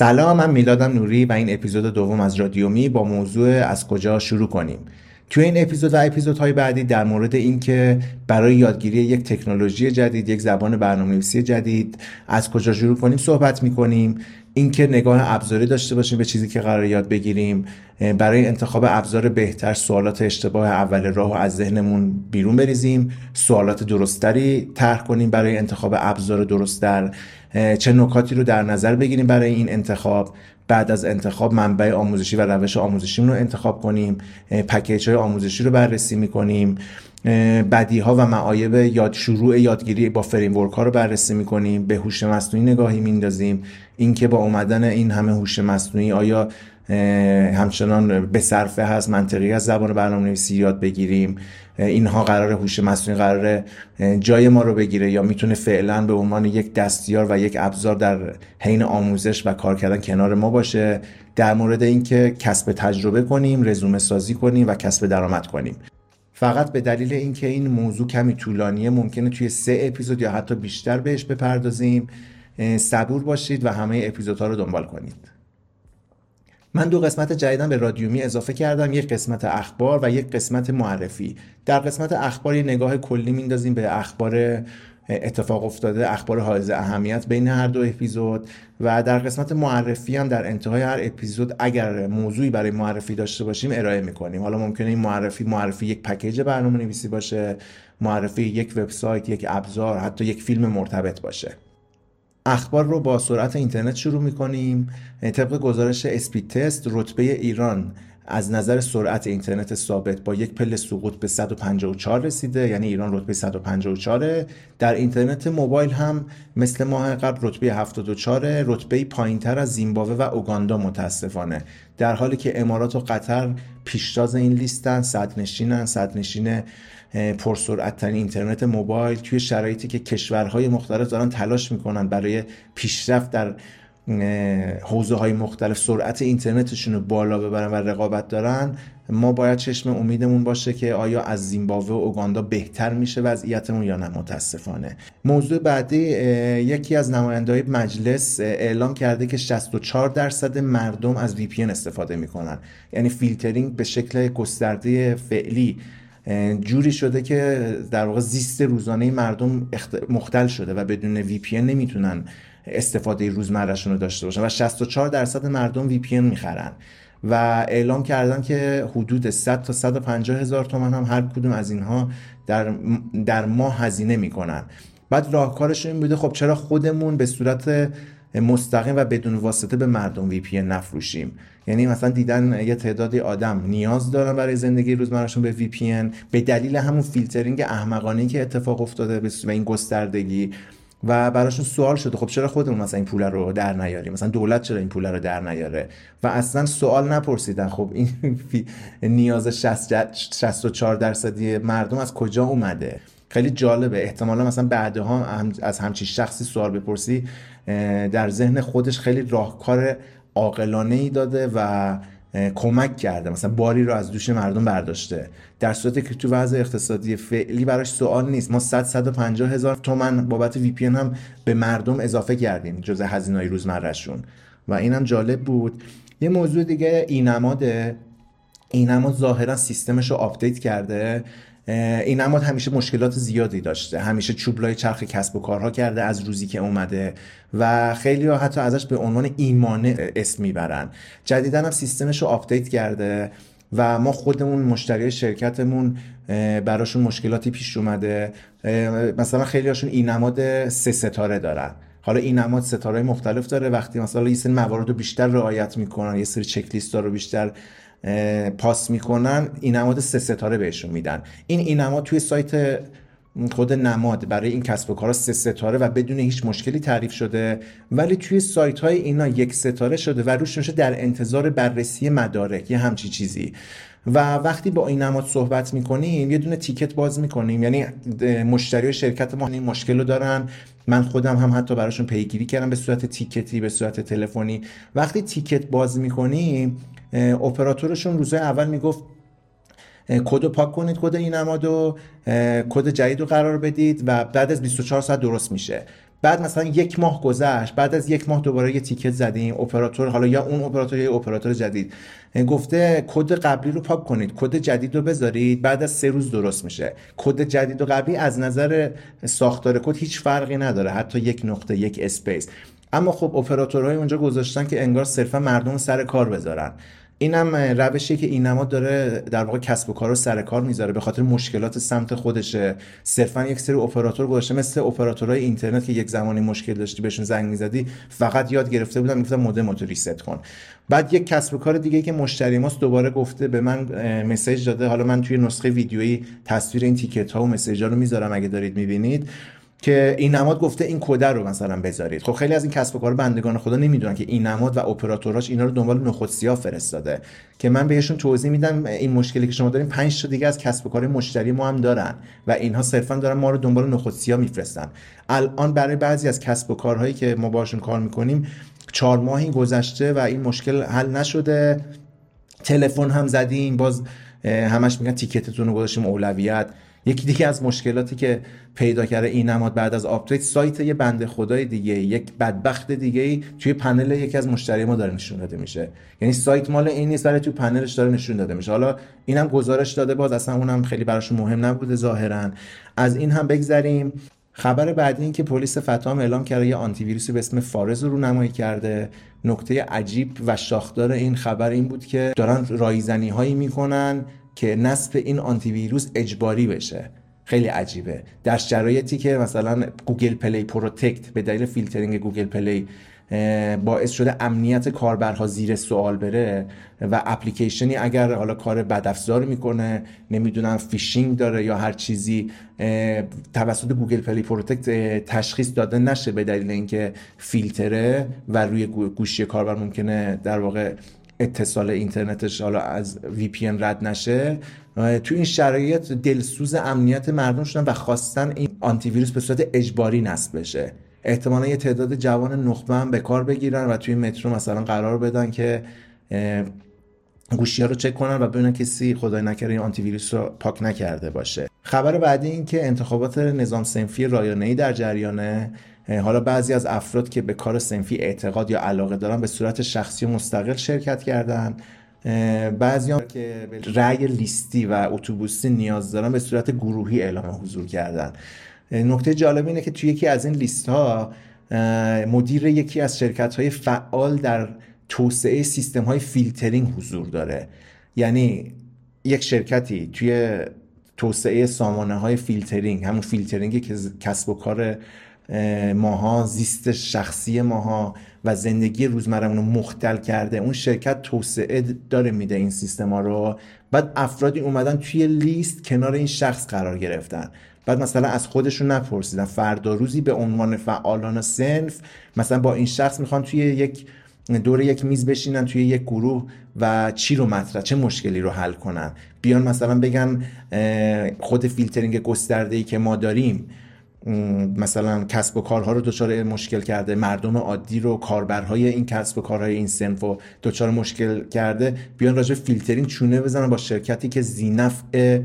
سلام من میلادم نوری و این اپیزود دوم از رادیومی با موضوع از کجا شروع کنیم. توی این اپیزود و اپیزودهای بعدی در مورد اینکه برای یادگیری یک تکنولوژی جدید یک زبان برنامه‌نویسی جدید از کجا شروع کنیم صحبت می‌کنیم. اینکه نگاه ابزاری داشته باشیم به چیزی که قرار یاد بگیریم. برای انتخاب ابزار بهتر سوالات اشتباه اول راه و از ذهنمون بیرون بریزیم. سوالات درستری طرح کنیم برای انتخاب ابزار درستتر چه نکاتی رو در نظر بگیریم برای این انتخاب. بعد از انتخاب منبع آموزشی و روش آموزشی رو انتخاب کنیم. پکیج های آموزشی رو بررسی می‌کنیم. بدی ها و معایب یاد شروع یادگیری با فریم ها رو بررسی می‌کنیم. به هوش مصنوعی نگاهی میندازیم. اینکه با اومدن این همه هوش مصنوعی آیا همچنان به صرفه هست منطقی از زبان برنامه نویسی یاد بگیریم. اینها قرار هوش مصنوعی قرار جای ما رو بگیره یا می‌تونه فعلا به عنوان یک دستیار و یک ابزار در حین آموزش و کار کردن کنار ما باشه. در مورد اینکه کسب تجربه کنیم رزومه سازی کنیم و کسب درآمد کنیم. فقط به دلیل اینکه این موضوع کمی طولانیه ممکنه توی سه اپیزود یا حتی بیشتر بهش بپردازیم صبور باشید و همه اپیزودها رو دنبال کنید. من دو قسمت جدیدم به رادیومی اضافه کردم یک قسمت اخبار و یک قسمت معرفی. در قسمت اخبار یه نگاه کلی میندازیم به اخبار اتفاق افتاده اخبار حائز اهمیت بین هر دو اپیزود و در قسمت معرفی هم در انتهای هر اپیزود اگر موضوعی برای معرفی داشته باشیم ارائه می‌کنیم. حالا ممکنه این معرفی معرفی یک پکیج برنامه نویسی باشه معرفی یک وبسایت یک ابزار حتی یک فیلم مرتبط باشه. اخبار رو با سرعت اینترنت شروع می‌کنیم. طبق گزارش اسپید تست رتبه ایران از نظر سرعت اینترنت ثابت با یک پله سقوط به 154 رسیده یعنی ایران رتبه 154 در اینترنت موبایل هم مثل ماه قبل رتبه 74 رتبه پایینتر از زیمبابوه و اوگاندا متاسفانه. در حالی که امارات و قطر پیشتاز این لیستن صدنشینن صدنشین پرسرعتترین اینترنت موبایل توی شرایطی که کشورهای مختلف دارن تلاش می‌کنن برای پیشرفت در حوزه های مختلف سرعت اینترنتشون رو بالا ببرن و رقابت دارن ما باید چشم امیدمون باشه که آیا از زیمبابوه و اوگاندا بهتر میشه وضعیتمون یا نه متاسفانه. موضوع بعدی یکی از نمایندهای مجلس اعلام کرده که 64 درصد مردم از وی استفاده می‌کنن. یعنی فیلترینگ به شکل گسترده فعلی. جوری شده که در واقع زیست روزانه مردم مختل شده و بدون VPN نمی‌تونن استفاده روزمرهشون رو داشته باشن و 64 درصد مردم VPN می‌خرن و اعلام کردن که حدود 100 تا 150 هزار تومن هم هر کدوم از اینها در, در ماه هزینه می‌کنن. بعد راهکارشون این بوده خب چرا خودمون به صورت مستقیم و بدون واسطه به مردم VPN نفروشیم؟ یعنی مثلا دیدن یه تعدادی آدم نیاز دارن برای زندگی روزمرهشون به VPN به دلیل همون فیلترینگ احمقانه که اتفاق افتاده به این گستردگی و براشون سوال شده خب چرا خودمون مثلا این پول رو در نیاریم؟ مثلا دولت چرا این پول رو در نیاره؟ و اصلا سوال نپرسیدن خب این نیاز 64 درصدی مردم از کجا اومده؟ خیلی جالبه. احتمالا مثلا بعدها از همچین شخصی سوال بپرسی در ذهن خودش خیلی راهکار عاقلانه ای داده و کمک کرده. مثلا باری رو از دوش مردم برداشته. در صورتی که تو وضع اقتصادی فعلی براش سوال نیست. ما 100 150 هزار تومن بابت وی پی هم به مردم اضافه کردیم جز هزینه‌های روزمرهشون. و اینم جالب بود. یه موضوع دیگه اینماده اینماد ظاهرا سیستمش رو update کرده. اینماد همیشه مشکلات زیادی داشته. همیشه چوب لای چرخ کسب و کارها کرده از روزی که اومده و خیلی ها حتی ازش به عنوان ای‌مانع اسم می‌برن. جدیدا هم سیستمش رو update کرده و ما خودمون مشتری شرکتمون براشون مشکلاتی پیش اومده. مثلا خیلی هاشون این نماد سه ستاره دارن. حالا این نماد ستاره مختلف داره. وقتی مثلا یه سری موارد رو بیشتر رعایت می‌کنن یه سری چک لیست رو بیشتر پاس می‌کنن این نماد سه ستاره بهشون میدن. این این نماد توی سایت خود نماد برای این کسب و کارا سه ستاره و بدون هیچ مشکلی تعریف شده ولی توی سایت های اینا یک ستاره شده و روش نوشته در انتظار بررسی مدارک یه همچی چیزی. و وقتی با اینماد صحبت می‌کنیم یه دونه ticket باز می‌کنیم. یعنی مشتری شرکت ما این مشکل رو دارن. من خودم هم حتی براشون پیگیری کردم به صورت ticket ی به صورت تلفنی. وقتی ticket باز می‌کنیم اپراتورشون روزهای اول می‌گفت کد پاک کنید کد اینماد و کد جدید رو قرار بدید و بعد از 24 ساعت درست میشه. بعد مثلا یک ماه گذشت بعد از یک ماه دوباره یه ticket زدیم اپراتور حالا یا اون اپراتور یا اپراتور جدید. گفته کد قبلی رو پاک کنید کد جدید رو بذارید بعد از سه روز درست میشه. کد جدید و قبلی از نظر ساختار کد هیچ فرقی نداره حتی یک نقطه یک space. اما خب اپراتورهای اونجا گذاشتن که انگار صرفا مردم سر کار بذارن. اینم روشی که اینماد داره در واقع کسب و کار رو سر کار می‌ذاره به خاطر مشکلات سمت خودشه. صرفا یک سری اپراتور گذاشته مثل اپراتورهای اینترنت که یک زمانی مشکل داشتی بهشون زنگ می‌زدی فقط یاد گرفته بودن می‌گفتن مودمتو reset کن. بعد یک کسب و کار دیگه که مشتری ماست دوباره گفته به من مسیج داده. حالا من توی نسخه ویدیویی تصویر این تیکت ها و مسیج ها رو می‌ذارم اگه دارید می‌بینید. که این نماد گفته این کد رو مثلا بذارید. خب خیلی از این کسب و کار بندگان خدا نمی‌دونن که این نماد و اپراتوراش اینا رو دنبال نخود سیاه فرستاده. که من بهشون توضیح میدم این مشکلی که شما دارین 5 تا دیگه از کسب و کار مشتری ما هم دارن و اینها صرفا دارن ما رو دنبال نخود سیاه میفرستن. الان برای بعضی از کسب و کارهایی که ما باشون کار می‌کنیم چهار ماهی گذشته و این مشکل حل نشده. تلفن هم زدیم باز همش میگن ticket تون رو گذاشتیم اولویت. یکی دیگه از مشکلاتی که پیدا کرده اینماد بعد از update سایت یه بنده خدای دیگه یک بدبخت دیگه توی پنل یکی از مشتری ما داره نشون داده میشه. یعنی سایت مال این نیست ولی توی پنلش داره نشون داده میشه. حالا اینم گزارش داده باز اصلا اونم خیلی براشون مهم نبوده ظاهرا. از این هم بگذریم. خبر بعدی این که پلیس فتام اعلام کرده یه آنتی ویروسی به اسم فارز رونمایی کرده. نکته عجیب و شاخدار این خبر این بود که دارن رایزنی هایی می‌کنن. که نصب این آنتی ویروس اجباری بشه. خیلی عجیبه. در شرایطی که مثلا Google Play Protect به دلیل فیلترینگ Google Play باعث شده امنیت کاربرها زیر سوال بره و اپلیکیشنی اگر حالا کار بدافزار می‌کنه نمی‌دونم فیشینگ داره یا هر چیزی توسط Google Play Protect تشخیص داده نشه به دلیل اینکه فیلتره و روی گوشی کاربر ممکنه در واقع اتصال اینترنتش حالا از VPN رد نشه. تو این شرایط دلسوز امنیت مردم شدن و خواستن این آنتی ویروس به صورت اجباری نصب بشه. احتمالا یه تعداد جوان نخبه هم به کار بگیرن و توی مترو مثلا قرار بدن که گوشی رو چک کنن و ببینن کسی خدای نکرده این آنتی ویروس رو پاک نکرده باشه. خبر بعدی این که انتخابات نظام سنفی رایانه ای در جریانه. حالا بعضی از افراد که به کار سنفی اعتقاد یا علاقه دارن به صورت شخصی و مستقل شرکت کردن. بعضی هم که به رأی لیستی و اتوبوسی نیاز دارن به صورت گروهی اعلام حضور کردن. نکته جالب اینه که توی یکی از این لیست ها مدیر یکی از شرکت های فعال در توسعه سیستم های فیلترینگ حضور داره. یعنی یک شرکتی توی توسعه سامانه های فیلترینگ همون فیلترینگی که کسب و کار ماها زیست شخصی ماها و زندگی روزمرمون رو مختل کرده. اون شرکت توسعه داره میده این سیستم ها رو. بعد افرادی اومدن توی لیست کنار این شخص قرار گرفتن. بعد مثلا از خودشون نپرسیدن. فردا روزی به عنوان فعالان صنف مثلا با این شخص می‌خوان توی یک دور یک میز بشینن توی یک گروه و چی رو مطرح چه مشکلی رو حل کنن. بیان مثلا بگن خود فیلترینگ گسترده ای که ما داریم مثلا کسب و کارها رو دچار مشکل کرده مردم عادی رو کاربرهای این کسب و کارهای این صنف رو دچار مشکل کرده بیان راجع فیلترینگ چونه بزنن با شرکتی که ذینفع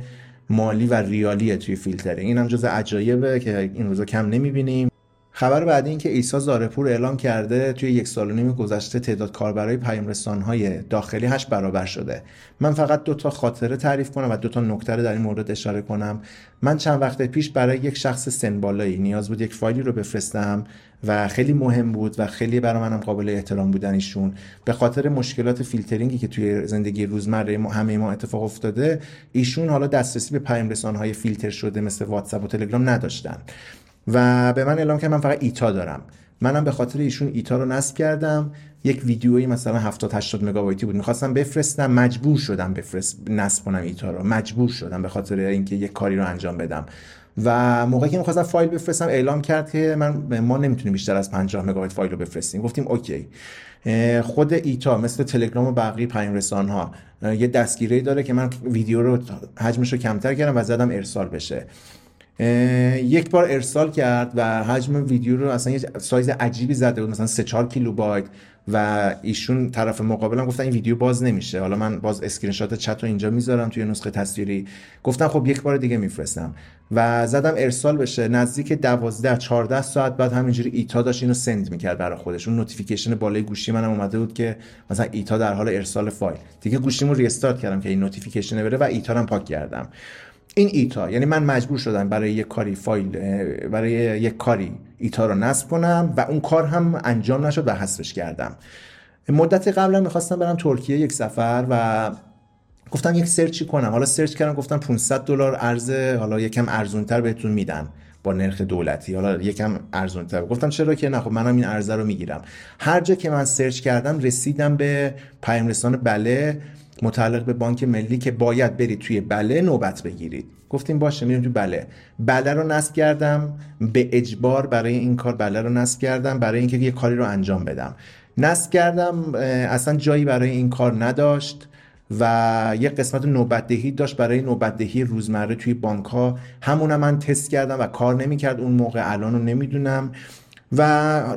مالی و ریالیه توی فیلترینگ. این هم جز عجایبه که این روزا کم نمی‌بینیم. خبر بعدی این که ایسا زارپور اعلام کرده توی یک سال و نیم گذشته تعداد کاربرای پیام های داخلی هشت برابر شده. من فقط دو تا خاطره تعریف کنم و دو تا نکته در این مورد اشاره کنم. من چند وقت پیش برای یک شخص سنبالایی نیاز بود یک فایلی رو بفرستم و خیلی مهم بود و خیلی برای منم قابل احترام بودن ایشون. به خاطر مشکلات فیلترینگی که توی زندگی روزمره ما همه ما اتفاق افتاده ایشون حالا دسترسی به پیام های فیلتر شده مثل واتساپ و تلگرام نداشتن. و به من اعلام کرد من فقط ایتا دارم. منم به خاطر ایشون ایتا رو نصب کردم. یک ویدیویی مثلا 70 80 مگابایتی بود. می‌خواستم بفرستم. مجبور شدم بفرست نصب کنم ایتا رو. مجبور شدم به خاطر اینکه یک کاری رو انجام بدم. و موقعی که می‌خواستم فایل بفرستم اعلام کرد که من ما نمی‌تونیم بیشتر از 50 مگابایت فایل رو بفرستیم. گفتیم اوکی. خود ایتا مثل تلگرام و بقیه پیام رسان یه دستگیری داره که من ویدیو رو حجمش رو کمتر کردم و زدم ارسال بشه. یک بار ارسال کرد و حجم ویدیو رو اصلا یه سایز عجیبی زده بود مثلا 3 4 کیلوبایت و ایشون طرف مقابلم گفتن این ویدیو باز نمیشه. حالا من باز اسکرین شات چت رو اینجا می‌ذارم توی نسخه تصویری. گفتم خب یک بار دیگه میفرستم و زدم ارسال بشه. نزدیک 12 14 ساعت بعد همینجوری ایتا داشت اینو send می‌کرد برای خودش اون notification بالای گوشی منم اومده بود که مثلا ایتا در حال ارسال فایل. دیگه گوشیمو restart کردم که این notification بره و ایتا رو پاک کردم. این ایتا یعنی من مجبور شدم برای یک کاری فایل برای یک کاری ایتا رو نصب کنم و اون کار هم انجام نشد و حذفش کردم. مدت قبلا می‌خواستم برم ترکیه یک سفر و گفتم یک search ی کنم. حالا search کردم گفتم 500 دلار ارز حالا یکم ارزونتر بهتون میدن با نرخ دولتی. حالا یکم ارزونتر. گفتم چرا که نه خب منم این ارزه رو می‌گیرم. هر جا که من سرچ کردم رسیدم به پیام رسان بله متعلق به بانک ملی که باید برید توی بله نوبت بگیرید. گفتیم باشه میریم تو بله. بله رو نصب کردم به اجبار برای این کار بله رو نصب کردم برای اینکه یه کاری رو انجام بدم. نصب کردم اصلا جایی برای این کار نداشت و یه قسمت نوبتدهی داشت برای نوبتدهی روزمره توی بانک ها همون من تست کردم و کار نمی‌کرد اون موقع الان رو نمی‌دونم. و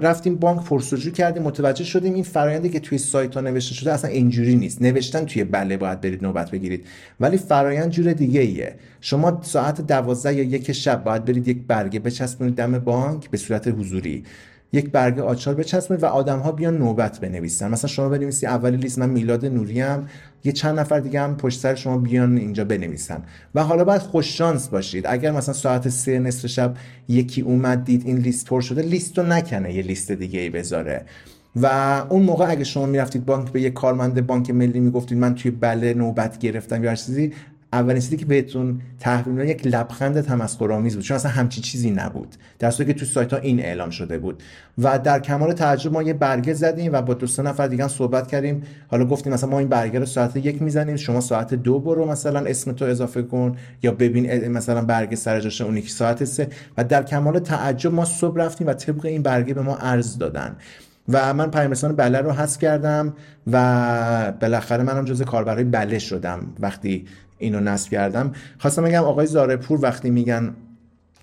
رفتیم بانک پرسجو کردیم متوجه شدیم این فرایندی که توی سایت ها نوشته شده اصلا اینجوری نیست. نوشتن توی بله باید برید نوبت بگیرید. ولی فرایند جور دیگه ایه شما ساعت دوازده یا یک شب باید برید یک برگه بچسبونید دم بانک به صورت حضوری. یک برگه آچار بچسبونید و آدم ها بیان نوبت بنویسن. مثلا شما بنویسی اولی لیست من میلاد نوری هم یه چند نفر دیگه هم پشت سر شما بیان اینجا بنویسن. و حالا باید خوش شانس باشید. اگر مثلا ساعت سه نصف شب یکی اومد دید این لیست پر شده لیست رو نکنه یه لیست دیگه ای بذاره. و اون موقع اگه شما می‌رفتید بانک به یه کارمند بانک ملی می‌گفتید من توی بله نوبت گرفتم یا چیزی اولین چیزی که بهتون تحویل میدن یک لبخند تمسخرآمیز بود چون اصلا همچی چیزی نبود. در که تو سایت ها این اعلام شده بود. و در کمال تعجب ما یه برگه زدیم و با دو سه نفر دیگه صحبت کردیم. حالا گفتیم مثلا ما این برگه رو ساعت یک می‌زنیم شما ساعت دو برو مثلا اسم تو اضافه کن یا ببین مثلا برگه سر جاش اون یکی ساعت سه. و در کمال تعجب ما صبح رفتیم و طبق این برگه به ما ارز دادن. و من پیامرسان بله رو حذف کردم و بالاخره منم جز کاربرای بله شدم وقتی اینو نصب کردم. خواستم بگم آقای زارپور وقتی میگن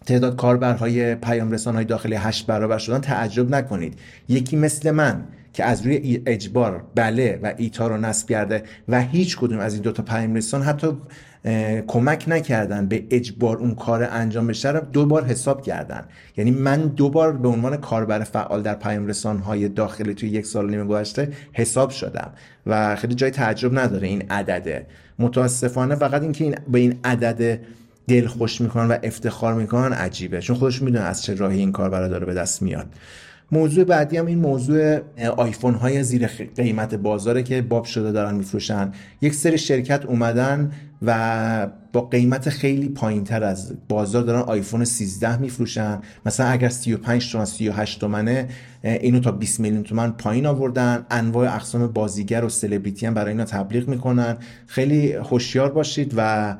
تعداد کاربرهای پیام رسان های داخلی هشت برابر شدن تعجب نکنید. یکی مثل من که از روی اجبار بله و ایتا رو نصب کرده و هیچ کدوم از این دوتا پیام رسان حتی کمک نکردن به اجبار اون کار انجام بشه رو دو بار حساب کردن. یعنی من دو بار به عنوان کاربر فعال در پیام رسان های داخلی توی یک سال نیمه گذشته حساب شدم و خیلی جای تعجب نداره این عدده. متاسفانه فقط اینکه این به این عدد دل خوش می‌کنن و افتخار می‌کنن عجیبه. چون خودشون می‌دونن از چه راهی این کار برای داره به دست میاد. موضوع بعدی هم این موضوع آیفون های زیر قیمت بازاره که باب شده دارن میفروشن. یک سری شرکت اومدن و با قیمت خیلی پایین تر از بازار دارن آیفون 13 میفروشن. مثلا اگر 35 تومن 38 تومنه اینو تا 20 میلیون تومن پایین آوردن. انواع اقسام بازیگر و سلبریتی هم برای اینا تبلیغ می‌کنن. خیلی هوشیار باشید و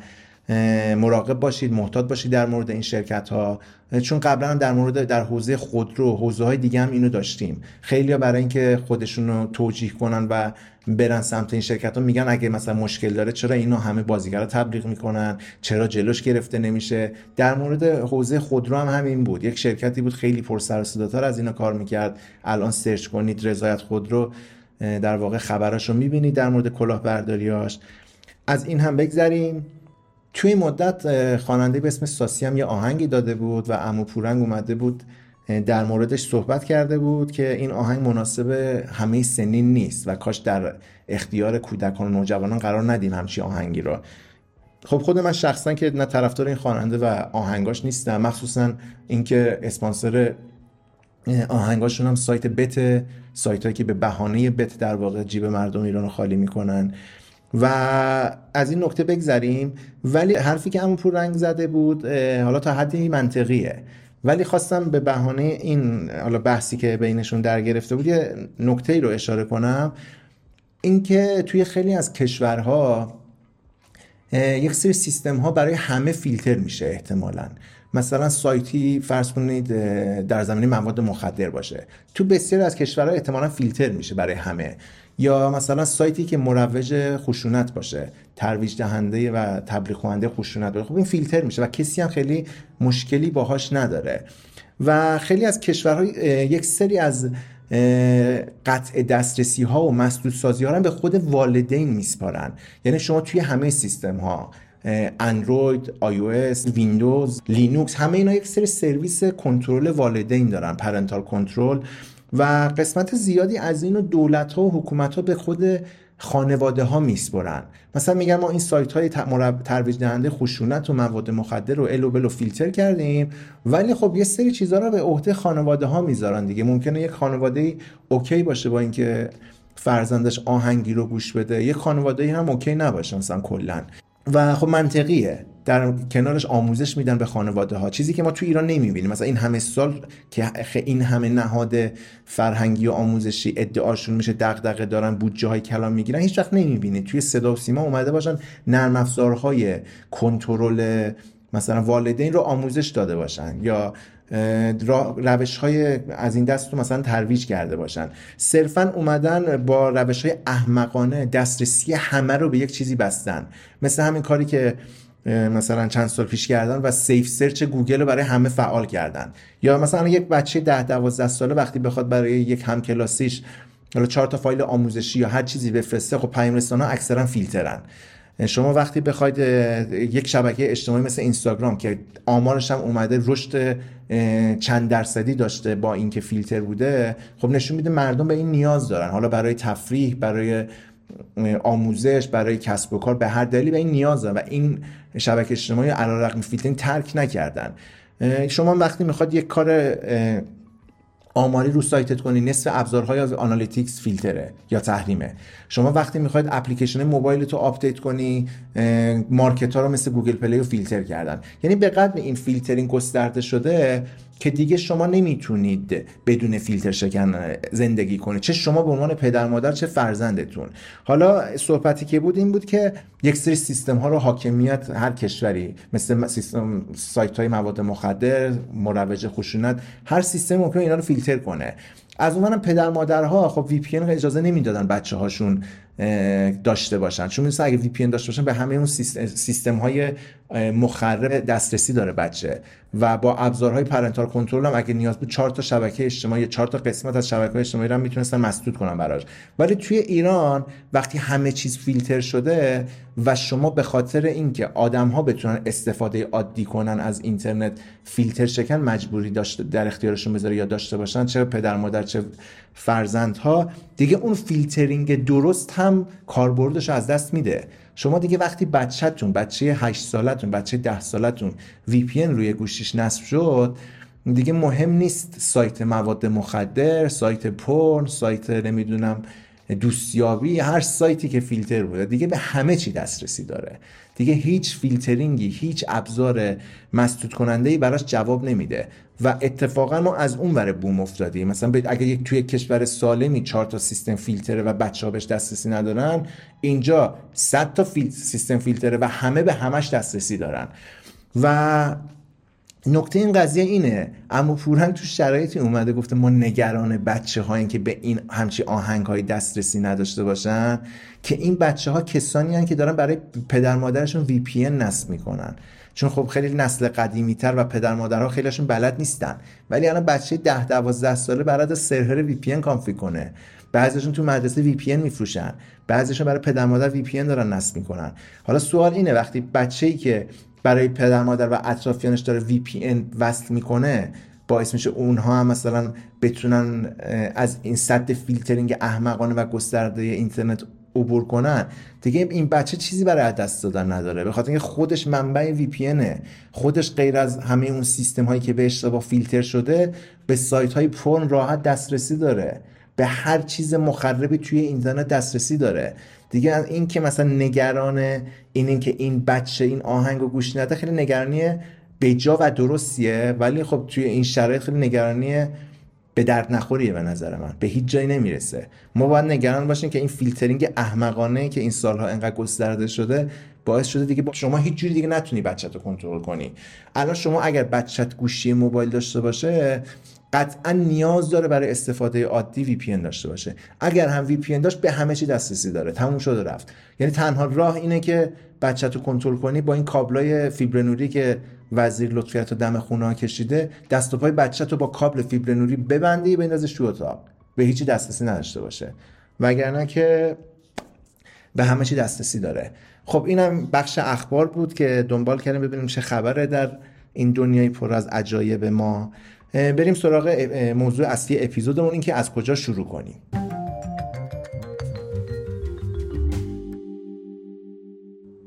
مراقب باشید محتاط باشید در مورد این شرکت ها چون قبلا در مورد در حوزه خودرو حوزه های دیگه هم اینو داشتیم. خیلی برای اینکه خودشون رو توجیه کنن و برن سمت این شرکت ها میگن اگه مثلا مشکل داره چرا اینا همه بازیگر رو تبلیغ می‌کنن؟ چرا جلوش گرفته نمیشه؟ در مورد حوزه خودرو هم همین بود. یک شرکتی بود خیلی پر سر و از اینا کار می‌کرد. الان سرچ کنید رضایت خودرو در واقع خبراشو می‌بینید در مورد کلاهبرداریاش از این هم بگذریم. توی مدت خواننده به اسم ساسی هم یه آهنگی داده بود و امو پورنگ اومده بود در موردش صحبت کرده بود که این آهنگ مناسب همه سنین نیست و کاش در اختیار کودکان و نوجوانان قرار ندیم همچی آهنگی را. خب خود من شخصا که نه طرفدار این خواننده و آهنگاش نیستم مخصوصا اینکه اسپانسر آهنگاشون هم سایت بت سایت هایی که به بهانه بت در واقع جیب مردم ایران خالی می‌کنن. و از این نکته بگذریم. ولی حرفی که همون پور رنگ زده بود حالا تا حدی منطقیه. ولی خواستم به بهانه این حالا بحثی که بینشون در گرفته بود یه نکته ای رو اشاره کنم. اینکه توی خیلی از کشورها یک سری سیستم ها برای همه فیلتر میشه احتمالا. مثلا سایتی فرض کنید در زمینه مواد مخدر باشه. تو بسیاری از کشورها احتمالا فیلتر میشه برای همه. یا مثلا سایتی که مروج خشونت باشه ترویج دهنده و تبلیغ کننده خشونت باشه خب این فیلتر میشه و کسی هم خیلی مشکلی باهاش نداره. و خیلی از کشورها یک سری از قطع دسترسی ها و مسدود سازی ها رو به خود والدین میسپارن. یعنی شما توی همه سیستم ها اندروید، آی او اس، ویندوز، لینوکس همه اینا یک سری سرویس کنترل والدین دارن parental control. و قسمت زیادی از اینو دولت ها و حکومت ها به خود خانواده ها میسپرن. مثلا میگن ما این سایت های ترویج دهنده خشونت و مواد مخدر رو الو بلو فیلتر کردیم ولی خب یه سری چیزها رو به عهده خانواده ها می‌ذارن دیگه. ممکنه یک خانواده okay باشه با اینکه فرزندش آهنگی رو گوش بده یه خانواده هم okay نباشه مثلا کلا. و خب منطقیه. در کنارش آموزش میدن به خانواده ها چیزی که ما تو ایران نمی‌بینیم. مثلا این همه سال که این همه نهاد فرهنگی و آموزشی ادعاشون میشه دغدغه دارن بودجه های کلان می‌گیرن هیچ وقت نمی‌بینید توی صدا و سیما اومده باشن نرم افزارهای کنترل مثلا والدین رو آموزش داده باشن یا روش های از این دست رو مثلا ترویج کرده باشن. صرفا اومدن با روش های احمقانه دسترسی همه رو به یک چیزی بستن. مثل همین کاری که مثلا چند سال پیش کردن و SafeSearch گوگل رو برای همه فعال کردن. یا مثلا یک بچه ده دوازده ساله وقتی بخواد برای یک همکلاسیش حالا چهار تا فایل آموزشی یا هر چیزی بفرسته خب پیام ها اکثرا فیلترن. شما وقتی بخواید یک شبکه اجتماعی مثل اینستاگرام که آمارش هم اومده رشد چند درصدی داشته با اینکه فیلتر بوده خب نشون میده مردم به این نیاز دارن. حالا برای تفریح برای آموزش برای کسب و کار به هر دلیلی به این نیاز دارن و این شبکه اجتماعی علیرغم فیلترینگ ترک نکردن. شما وقتی می‌خواد یک کار آماری رو سایتت کنی نصف ابزارهای از analytics فیلتره یا تحریمه. شما وقتی می‌خواید اپلیکیشن موبایل تو آپدیت کنی مارکت ها رو مثل گوگل پلی رو فیلتر کردن. یعنی به قدری این فیلترینگ گسترده شده که دیگه شما نمی‌تونید بدون فیلتر شکن زندگی کنید. چه شما به عنوان پدر مادر چه فرزندتون. حالا صحبتی که بود این بود که یک سری سیستم ها رو حاکمیت هر کشوری مثل سیستم سایت های مواد مخدر مروج خشونت هر سیستم ممکن اینا رو فیلتر کنه. از اونم پدر مادرها خب VPN اجازه نمی‌دادن بچه هاشون داشته باشن. چون مثلا اگه VPN داشته باشن به همه اون سیستم های مخرب دسترسی داره بچه. و با ابزارهای parental control هم اگه نیاز بود چهار تا شبکه اجتماعی چهار تا قسمت از شبکه اجتماعی رو می‌تونستن مسدود کنن براش. ولی توی ایران وقتی همه چیز فیلتر شده و شما به خاطر اینکه آدم ها بتونن استفاده عادی کنن از اینترنت فیلتر شکن مجبوری داشته در اختیارشون بذاره یا داشته باشن چه پدر مادر چه فرزندها دیگه اون فیلترینگ درست هم کاربردش از دست میده. شما دیگه وقتی بچهتون بچه 8 سالتون بچه 10 سالتون VPN روی گوشیش نصب شد دیگه مهم نیست سایت مواد مخدر سایت پرن سایت نمی‌دونم دوستیابی هر سایتی که فیلتر بوده دیگه به همه چی دسترسی داره. دیگه هیچ فیلترینگی هیچ ابزار مسدود کننده ای براش جواب نمیده. و اتفاقا ما از اون ور بوم افتادیم. مثلا اگه یک توی کشور سالمی چهار تا سیستم فیلتره و بچه ها بهش دسترسی ندارن اینجا 100 تا سیستم فیلتره و همه به همش دسترسی دارن. و نکته این قضیه اینه. اما پورن تو شرایطی اومده گفته ما نگران بچه هایی که به این همچی آهنگ های دسترسی نداشته باشن که این بچه ها کسانی هن که دارن برای پدر مادرشون VPN نصب می‌کنن. چون خب خیلی نسل قدیمی تر و پدر مادرها خیلیشون بلد نیستن. ولی الان بچه 10 12 ساله برات سرور VPN config کنه. بعضیشون تو مدرسه VPN میفروشن. بعضیشون برای پدر مادر VPN دارن نصب می‌کنن. حالا سوال اینه وقتی بچه‌ای که برای پدر مادر و اطرافیانش داره VPN وصل می‌کنه باعث میشه اونها هم مثلا بتونن از این سطح فیلترینگ احمقانه و گسترده اینترنت عبور کنن. دیگه این بچه چیزی برای از دست دادن نداره. به خاطر اینکه خودش منبع VPN خودش غیر از همه اون سیستم هایی که به اشتباه فیلتر شده به سایت های پرن راحت دسترسی داره. به هر چیز مخربی توی اینترنت دسترسی داره. دیگه این که مثلا نگران این این که این بچه این آهنگ رو گوش نده خیلی نگرانی بجا و درستیه ولی خب توی این شرایط خیلی نگرانی به درد نخوریه به نظر من. به هیچ جایی نمی‌رسه. ما باید نگران باشیم که این فیلترینگ احمقانه که این سالها انقدر گسترده شده باعث شده دیگه شما هیچ جوری دیگه نتونی بچت رو کنترل کنی. الان شما اگر بچت گوشی موبایل داشته باشه قطعا نیاز داره برای استفاده عادی وی پی داشته باشه. اگر هم وی پی داشت به همه چی دسترسی داره. تموم شده رفت. یعنی تنها راه اینه که بچت رو کنترل کنی با این کابلای فیبر نوری که وزیر لطفیت و دم خونه ها کشیده دست و پای بچت رو با کابل فیبر نوری ببندی بندازش تو اتاق. به هیچی دسترسی نداشته باشه. وگرنه که به همه چی دسترسی داره. خب اینم بخش اخبار بود که دنبال کردیم ببینیم چه خبره در این دنیای پر از عجایب ما. بریم سراغ موضوع اصلی اپیزودمون این که از کجا شروع کنیم.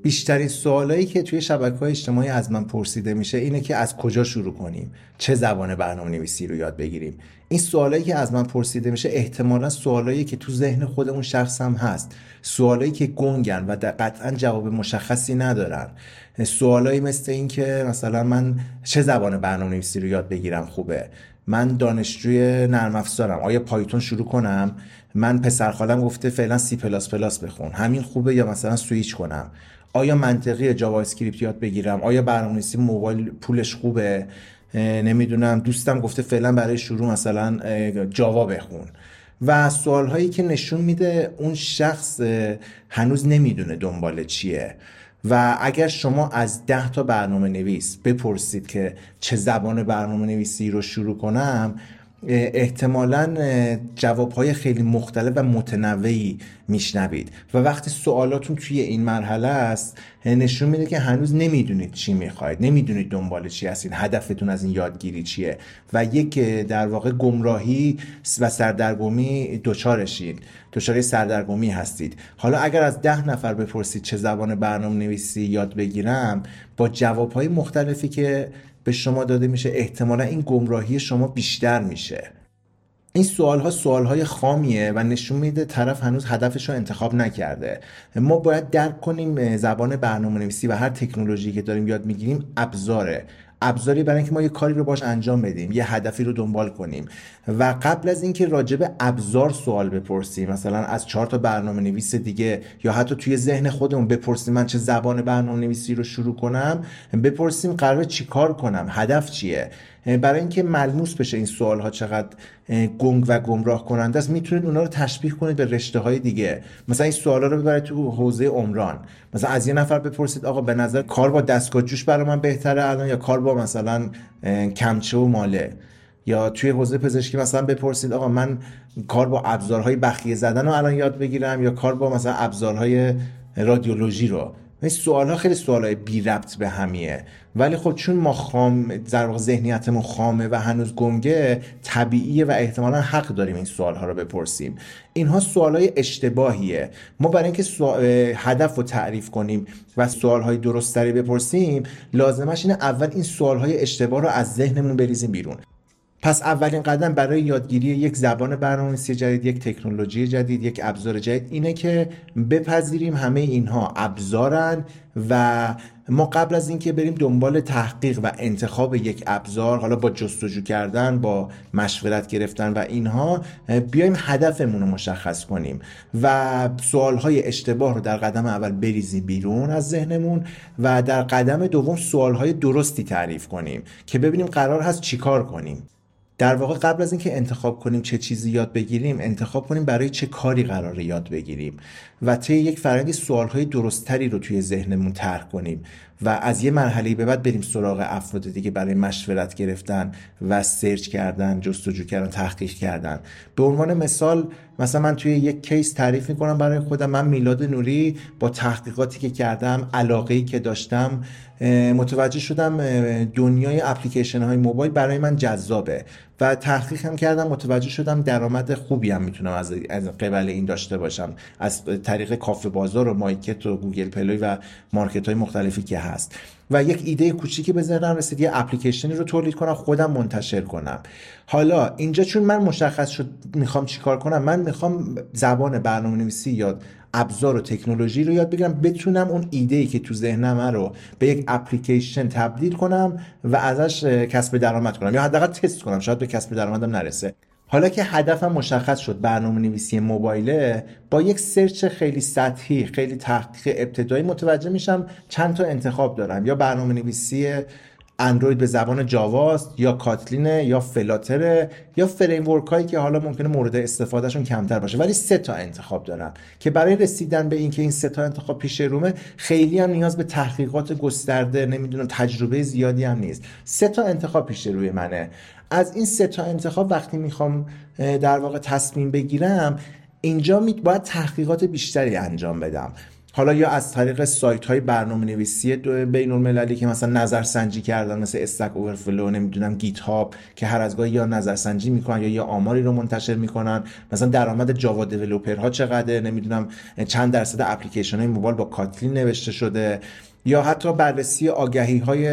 بیشترین سوالایی که توی شبکه های اجتماعی از من پرسیده میشه اینه که از کجا شروع کنیم؟ چه زبان برنامه نویسی رو یاد بگیریم؟ این سوالایی که از من پرسیده میشه احتمالا سوالایی که تو ذهن خودمون شخص هم هست. سوالایی که گنگن و قطعا جواب مشخصی ندارن. سوالایی مثل این که مثلا من چه زبان برنامه نویسی رو یاد بگیرم خوبه؟ من دانشجوی نرم افزارم. آیا پایتون شروع کنم؟ من پسر خالم گفته فعلا سی پلاس پلاس بخون. همین خوبه یا مثلا سویچ کنم؟ آیا منطقی JavaScript یاد بگیرم؟ آیا برنامه‌نویسی موبایل پولش خوبه؟ نمی‌دونم دوستم گفته فعلا برای شروع مثلا Java بخون. و سوال هایی که نشون میده اون شخص هنوز نمی‌دونه دنبال چیه. و اگر شما از ده تا برنامه نویس بپرسید که چه زبان برنامه نویسی رو شروع کنم احتمالا جوابهای خیلی مختلف و متنوعی میشنوید. و وقتی سوالاتون توی این مرحله است نشون میده که هنوز نمی‌دونید چی می‌خواید نمی‌دونید دنبال چی هستید هدفتون از این یادگیری چیه و یک در واقع گمراهی و سردرگمی دچارشید دچار سردرگمی هستید. حالا اگر از ده نفر بپرسید چه زبان برنامه نویسی یاد بگیرم با جوابهای مختلفی که به شما داده میشه احتمالا این گمراهی شما بیشتر میشه. این سوال ها سوال های خامیه و نشون میده طرف هنوز هدفش رو انتخاب نکرده. ما باید درک کنیم زبان برنامه نویسی و هر تکنولوژی که داریم یاد می‌گیریم ابزاره. ابزاری برای اینکه ما یه کاری رو باش انجام بدیم یه هدفی رو دنبال کنیم. و قبل از اینکه راجع به ابزار سوال بپرسیم مثلا از چهار تا برنامه نویس دیگه یا حتی توی ذهن خودمون بپرسیم من چه زبان برنامه نویسی رو شروع کنم بپرسیم قرار چیکار کنم هدف چیه؟ برای اینکه ملموس بشه این سوال ها چقدر گنگ و گمراه کننده است می‌تونید اونا رو تشبیه کنید به رشته های دیگه. مثلا این سوالا رو ببرید تو حوزه عمران. مثلا از یه نفر بپرسید آقا به نظر کار با دستگاه جوش برای من بهتره الان یا کار با مثلا کمچه و ماله؟ یا توی حوزه پزشکی مثلا بپرسید آقا من کار با ابزارهای بخیه زدن رو الان یاد بگیرم یا کار با مثلا ابزارهای رادیولوژی رو؟ این سوال ها خیلی سوال های بی ربط به همیه. ولی خب چون ما خام در واقع ذهنیتمون خامه و هنوز گنگه طبیعیه و احتمالا حق داریم این سوال ها رو بپرسیم. اینها سوال های اشتباهیه. ما برای اینکه هدف رو تعریف کنیم و سوال های درست تری بپرسیم لازمش اینه اول این سوال های اشتباه رو از ذهنمون بریزیم بیرون. پس اولین قدم برای یادگیری یک زبان برنامه‌نویسی جدید یک تکنولوژی جدید یک ابزار جدید اینه که بپذیریم همه اینها ابزارن و ما قبل از اینکه بریم دنبال تحقیق و انتخاب یک ابزار حالا با جستجو کردن با مشورت گرفتن و اینها بیایم هدفمون رو مشخص کنیم و سوالهای اشتباه رو در قدم اول بریزیم بیرون از ذهنمون و در قدم دوم سوالهای درستی تعریف کنیم که ببینیم قرار هست چیکار کنیم. در واقع قبل از اینکه انتخاب کنیم چه چیزی یاد بگیریم انتخاب کنیم برای چه کاری قراره یاد بگیریم. و طی یک فرنگی سوالهای درستتری رو توی ذهنمون طرح کنیم و از یه مرحله به بعد بریم سراغ افراد دیگه برای مشورت گرفتن و سرچ کردن جستجو کردن تحقیق کردن. به عنوان مثال مثلا من توی یک کیس تعریف می‌کنم برای خودم. من میلاد نوری با تحقیقاتی که کردم علاقه که داشتم متوجه شدم دنیای اپلیکیشن های موبایل برای من جذابه و تحقیق هم کردم متوجه شدم درآمد خوبی هم می‌تونم از قبل این داشته باشم از طریق کافه بازار و مایکت و Google Play و market های مختلفی که هست. و یک ایده کوچیکی به ذهنم رسید یه اپلیکیشنی رو تولید کنم خودم منتشر کنم. حالا اینجا چون من مشخص شد می‌خوام چیکار کنم من می‌خوام زبان برنامه نویسی یا ابزار و تکنولوژی رو یاد بگیرم بتونم اون ایده ای که تو ذهنم رو به یک اپلیکیشن تبدیل کنم و ازش کسب درآمد کنم یا حداقل تست کنم شاید به کسب درآمدم نرسه. حالا که هدفم مشخص شد برنامه نویسی موبایله با یک سرچ خیلی سطحی خیلی تحقیق ابتدایی متوجه میشم چند تا انتخاب دارم یا برنامه نویسی اندروید به زبان جاواست یا کاتلینه یا فلاتره یا فریم هایی که حالا ممکنه مورد استفادهشون کمتر باشه. ولی سه تا انتخاب دارن که برای رسیدن به اینکه این سه تا انتخاب پیش رومه خیلی هم نیاز به تحقیقات گسترده نمی‌دونم تجربه زیادی هم نیست. سه تا انتخاب پیش روی منه. از این سه تا انتخاب وقتی می‌خوام در واقع تصمیم بگیرم اینجا باید تحقیقات بیشتری انجام بدم. حالا یا از طریق سایت های برنامه نویسی بین المللی که مثلا نظرسنجی کردن مثل استک اوورفلو نمی‌دونم گیت هاب که هر از گاهی یا نظرسنجی می‌کنن یا یا آماری رو منتشر می‌کنن. مثلا درآمد جاوا ها چقدر نمی‌دونم چند درصد اپلیکیشن های موبایل با کاتلین نوشته شده. یا حتی بررسی آگهی های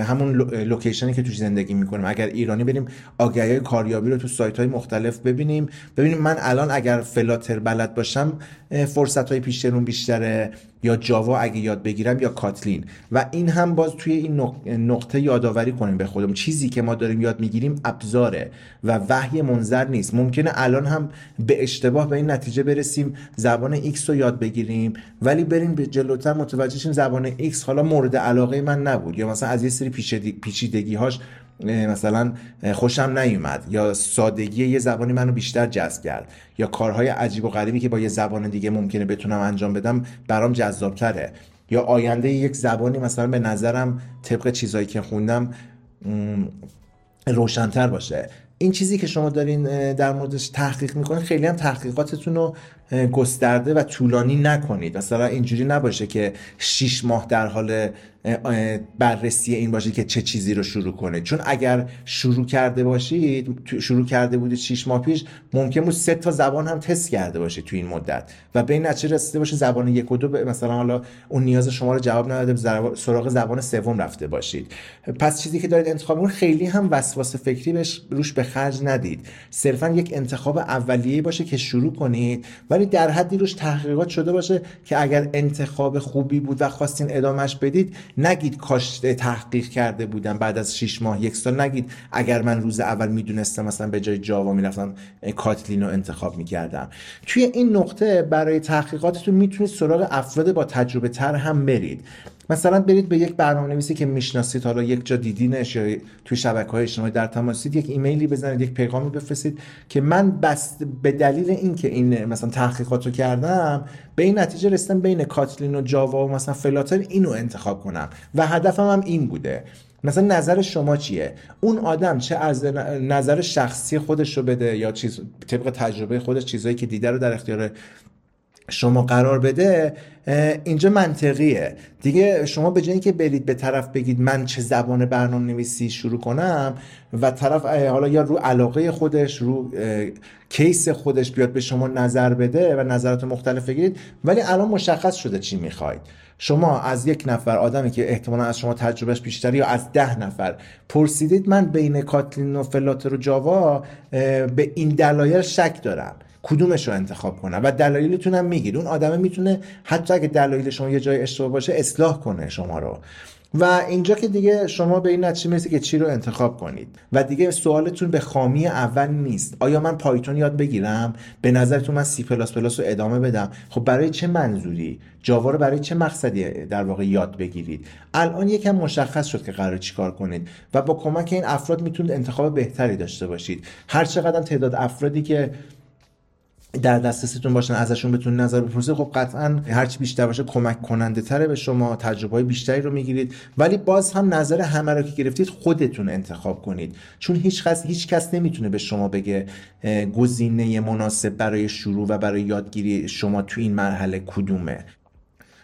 همون لوکیشنی که توش زندگی می‌کنیم. اگر ایرانی بریم آگهی های کاریابی رو تو سایت های مختلف ببینیم. ببینیم من الان اگر فلاتر بلد باشم فرصت های پیش بیشتره. یا جاوا اگه یاد بگیرم یا کاتلین. و این هم باز توی این نقطه یادآوری کنیم به خودمون. چیزی که ما داریم یاد می‌گیریم ابزاره و وحی منظر نیست. ممکنه الان هم به اشتباه به این نتیجه برسیم زبان X رو یاد بگیریم ولی بریم به جلوتر متوجه شیم زبان X حالا مورد علاقه من نبود. یا مثلا از یه سری پیچیدگی هاش مثلا خوشم نیومد یا سادگی یه زبانی منو بیشتر جذب کرد یا کارهای عجیب و غریبی که با یه زبان دیگه ممکنه بتونم انجام بدم برام جذابتره یا آینده یک زبانی مثلا به نظرم طبق چیزایی که خوندم روشنتر باشه. این چیزی که شما دارین در موردش تحقیق می‌کنید خیلی هم تحقیقاتتون رو گسترده و طولانی نکنید. مثلا اینجوری نباشه که 6 ماه در حال بررسی این باشه که چه چیزی رو شروع کنه چون اگر شروع کرده باشید شروع کرده بودید 6 ماه پیش ممکن بود سه تا زبان هم تست کرده باشید تو این مدت. و به این نتیجه رسیده باشه زبان یک و دو مثلا حالا اون نیاز شما رو جواب نداده سراغ زبان سوم رفته باشید. پس چیزی که دارید انتخاب می‌کنید خیلی هم وسواس فکری بهش روش به خرج ندید. صرفا یک انتخاب اولیه باشه که شروع کنید ولی در حدی روش تحقیقات شده باشه که اگر انتخاب خوبی بود و خواستین ادامش بدید نگید کاش تحقیق کرده بودم بعد از 6 ماه یک سال نگید. اگر من روز اول می‌دونستم مثلا به جای جاوا می‌رفتم کاتلین رو انتخاب می‌کردم. توی این نقطه برای تحقیقاتتون می‌تونید سراغ افراد با تجربه تر هم برید. مثلا برید به یک برنامه نویسی که می‌شناسید حالا یک جا دیدینش یا توی شبکه های اجتماعی در تماسید یک ایمیلی بزنید یک پیغامی بفرستید که من بس به دلیل اینکه این مثلا تحقیقات رو کردم به این نتیجه رسیدم بین کاتلین و جاوا و مثلا فلاتر اینو انتخاب کنم. و هدفم هم این بوده. مثلا نظر شما چیه؟ اون آدم چه از نظر شخصی خودش رو بده یا چیز طبق تجربه خودش چیزایی که دیده رو در اختیار شما قرار بده اینجا منطقیه. دیگه شما به جایی که برید به طرف بگید من چه زبان برنامه نویسی شروع کنم و طرف حالا یا رو علاقه خودش رو کیس خودش بیاد به شما نظر بده و نظرات مختلف بگیرید ولی الان مشخص شده چی می‌خواید. شما از یک نفر آدمی که احتمالا از شما تجربهش بیشتر یا از ده نفر پرسیدید من بین کاتلین و فلاتر و جاوا به این دلایل شک دارم. کدومش رو انتخاب کنم و دلایلتون هم میگید. اون آدمه می‌تونه حتی اگه دلایل شما یه جای اشتباه باشه اصلاح کنه شما رو. و اینجا که دیگه شما به این نتیجه می‌رسید که چی رو انتخاب کنید. و دیگه سوالتون به خامی اول نیست. آیا من Python یاد بگیرم؟ به نظرتون من سی پلاس پلاس رو ادامه بدم؟ خب برای چه منظوری؟ Java رو برای چه مقصدی در واقع یاد بگیرید؟ الان یکم مشخص شد که قرار چیکار کنید و با کمک این افراد می‌تونید انتخاب بهتری داشته باشید. هر چقدر تعداد افرادی که در دسترستون باشن ازشون بتون نظر بپرسید خب قطعا هرچی بیشتر باشه کمک کننده تره به شما تجربه های بیشتری رو می‌گیرید. ولی باز هم نظر همه رو که گرفتید خودتون انتخاب کنید. چون هیچ کس هیچ کس نمی‌تونه به شما بگه گزینه مناسب برای شروع و برای یادگیری شما تو این مرحله کدومه.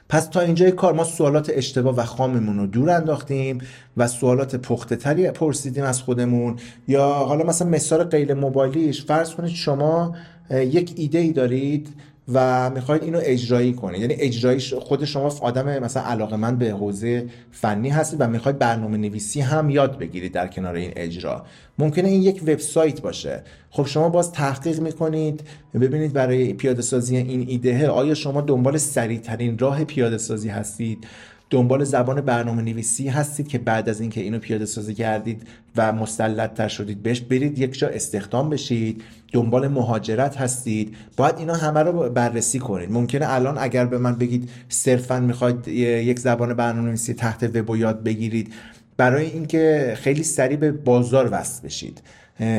پس تا اینجای کار ما سوالات اشتباه و خاممون رو دور انداختیم و سوالات پخته تری پرسیدیم از خودمون. یا حالا مثلا مثال غیر موبایلیش فرض کنید شما یک ایده ای دارید و می‌خواید اینو اجرایی کنید. یعنی اجرایش خود شما آدم مثلا علاقه من به حوزه فنی هستید و می‌خواید برنامه نویسی هم یاد بگیرید در کنار این اجرا. ممکنه این یک وبسایت باشه. خب شما باز تحقیق می‌کنید ببینید برای پیاده سازی این ایده آیا شما دنبال سریع ترین راه پیاده سازی هستید؟ دنبال زبان برنامه نویسی هستید که بعد از اینکه اینو پیاده سازی کردید و مسلط تر شدید بهش برید یک جا استخدام بشید دنبال مهاجرت هستید. باید اینا همه رو بررسی کنید. ممکنه الان اگر به من بگید صرفا می‌خواید یک زبان برنامه نویسی تحت وب یاد بگیرید برای اینکه خیلی سریع به بازار وصل بشید.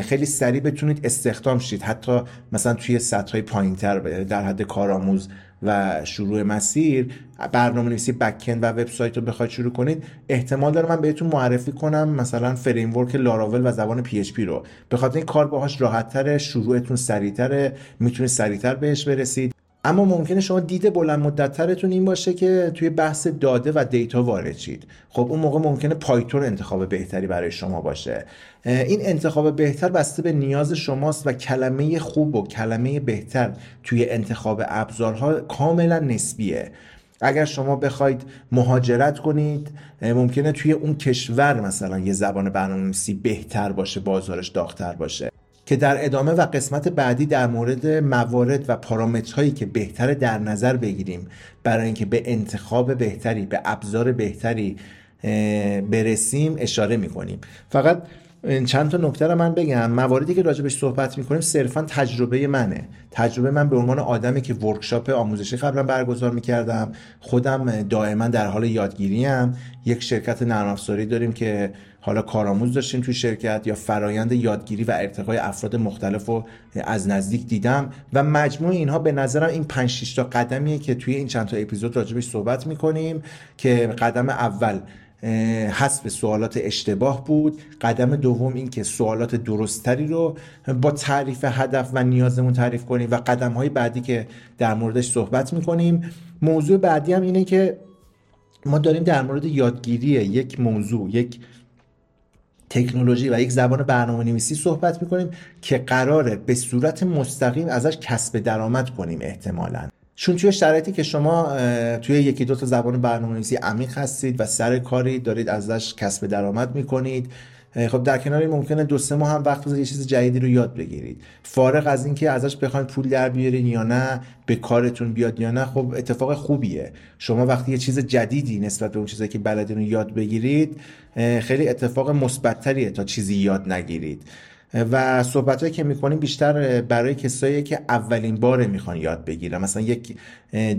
خیلی سریع بتونید استخدام شید. حتی مثلا توی سطح های پایین تر در حد کارآموز و شروع مسیر برنامه نویسی backend و وبسایت رو بخواید شروع کنید احتمال داره من بهتون معرفی کنم مثلا framework Laravel و زبان PHP رو. به خاطر این کار باهاش راحت شروعتون سریعتره می‌تونید سریعتر بهش برسید. اما ممکنه شما دید بلند مدتترتون این باشه که توی بحث داده و data وارد شید خب اون موقع ممکنه Python انتخاب بهتری برای شما باشه. این انتخاب بهتر بسته به نیاز شماست و کلمه خوب و کلمه بهتر توی انتخاب ابزارها کاملا نسبیه. اگر شما بخواید مهاجرت کنید ممکنه توی اون کشور مثلا یه زبان برنامه‌نویسی بهتر باشه بازارش داغتر باشه. که در ادامه و قسمت بعدی در مورد موارد و پارامترهایی که بهتر در نظر بگیریم برای اینکه به انتخاب بهتری به ابزار بهتری برسیم اشاره می‌کنیم. فقط چند تا نکته رو من بگم. مواردی که راجبش صحبت می‌کنیم صرفا تجربه منه. تجربه من به عنوان آدمی که ورکشاپ آموزشی قبلا برگزار می‌کردم خودم دائما در حال یادگیری هم یک شرکت نرم داریم که حالا کارآموز داشتیم توی شرکت یا فرایند یادگیری و ارتقای افراد مختلف رو از نزدیک دیدم و مجموع اینها به نظرم این 5 تا قدمیه که توی این چند تا اپیزود راجبش صحبت می‌کنیم که قدم اول حذف سوالات اشتباه بود. قدم دوم این که سوالات درستتری رو با تعریف هدف و نیازمون تعریف کنیم و قدم های بعدی که در موردش صحبت می‌کنیم. موضوع بعدی هم اینه که ما داریم در مورد یادگیری یک موضوع یک تکنولوژی و یک زبان برنامه نویسی صحبت می‌کنیم که قراره به صورت مستقیم ازش کسب درآمد کنیم احتمالا. چون توی شرایطی که شما توی یکی دو تا زبان برنامه نویسی عمیق هستید و سر کاری دارید ازش کسب درآمد می‌کنید خب در کنار این ممکنه دو سه ماه هم وقت بذارید یه چیز جدیدی رو یاد بگیرید. فارغ از اینکه ازش بخواید پول در بیارین یا نه به کارتون بیاد یا نه خب اتفاق خوبیه. شما وقتی یه چیز جدیدی نسبت به اون چیزی که بلدین رو یاد بگیرید خیلی اتفاق مثبتتریه تا چیزی یاد نگیرید. و صحبت که می‌کنیم بیشتر برای کسایی که اولین بار می‌خوان یاد بگیرن. مثلا یک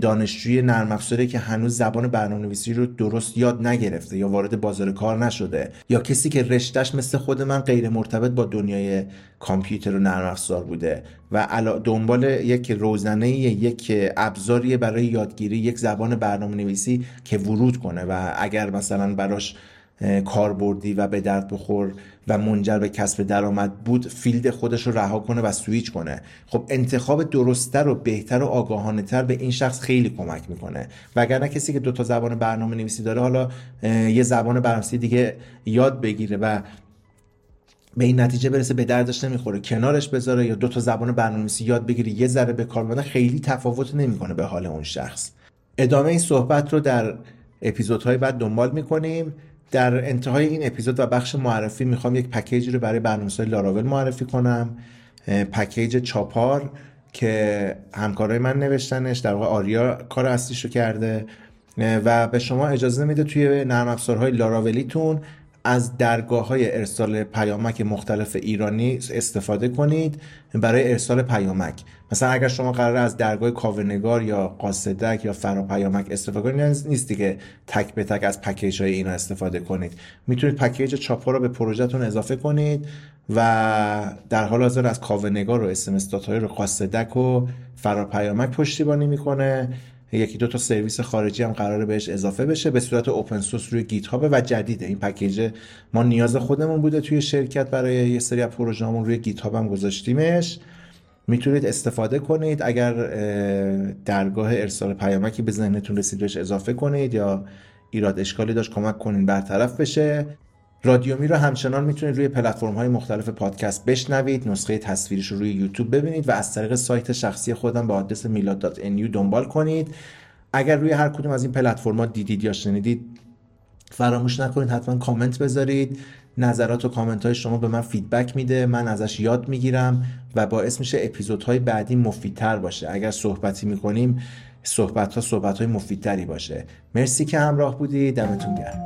دانشجوی نرم افزاری که هنوز زبان برنامه‌نویسی رو درست یاد نگرفته یا وارد بازار کار نشده یا کسی که رشتهش مثل خود من غیر مرتبط با دنیای کامپیوتر و نرم افزار بوده و دنبال یک روزنه یک ابزاری برای یادگیری یک زبان برنامه نویسی که ورود کنه و اگر مثلا براش کاربردی و به درد بخور و منجر به کسب درآمد بود field خودش رو رها کنه و سویچ کنه. خب انتخاب درستتر و بهتر و آگاهانه تر به این شخص خیلی کمک می‌کنه. وگرنه کسی که دو تا زبان برنامه نویسی داره حالا یه زبان برنامه دیگه یاد بگیره و به این نتیجه برسه به دردش نمی‌خوره کنارش بذاره یا دو تا زبان برنامه‌نویسی یاد بگیره یه ذره به کار خیلی تفاوت نمی‌کنه به حال اون شخص. ادامه این صحبت رو در اپیزودهای بعد دنبال می‌کنیم. در انتهای این اپیزود و بخش معرفی می‌خوام یک پکیجی رو برای برنامه‌نویسای لاراول معرفی کنم. پکیج چاپار که همکارای من نوشتنش در واقع آریا کار اصلیش رو کرده. و به شما اجازه میده توی نرم افزارهای لاراولیتون از درگاه های ارسال پیامک مختلف ایرانی استفاده کنید برای ارسال پیامک. مثلا اگر شما قرار از درگاه کاونگار یا قاصدک یا فرا پیامک استفاده کنید نیست دیگه تک به تک از پکیج های اینا استفاده کنید. می‌تونید پکیج چاپا رو به پروژهتون اضافه کنید و در حال حاضر از کاوه‌نگار و SMS.ir و قاصدک و فراپیامک پشتیبانی می‌کنه. یکی دو تا سرویس خارجی هم قراره بهش اضافه بشه. به صورت open source روی GitHub و جدیده این package ما نیاز خودمون بوده توی شرکت برای یه سری از پروژه‌مون روی GitHub هم گذاشتیمش. می‌تونید استفاده کنید. اگر درگاه ارسال پیامکی به ذهنتون رسید بهش اضافه کنید یا ایراد اشکالی داشت کمک کنین برطرف بشه. رادیو میــ رو همچنان می‌تونید روی پلتفرم های مختلف پادکست بشنوید نسخه تصویرش رو روی یوتیوب ببینید و از طریق سایت شخصی خودم به آدرس میلاد دنبال کنید. اگر روی هر کدوم از این پلتفرما دیدید یا شنیدید فراموش نکنید حتما کامنت بذارید. نظرات و کامنت های شما به من feedback میده من ازش یاد می‌گیرم و باعث میشه اپیزودهای بعدی مفیدتر باشه. اگر صحبتی می‌کنیم صحبت ها صحبت های مفیدتری باشه. مرسی که همراه بودی دمتون گرم.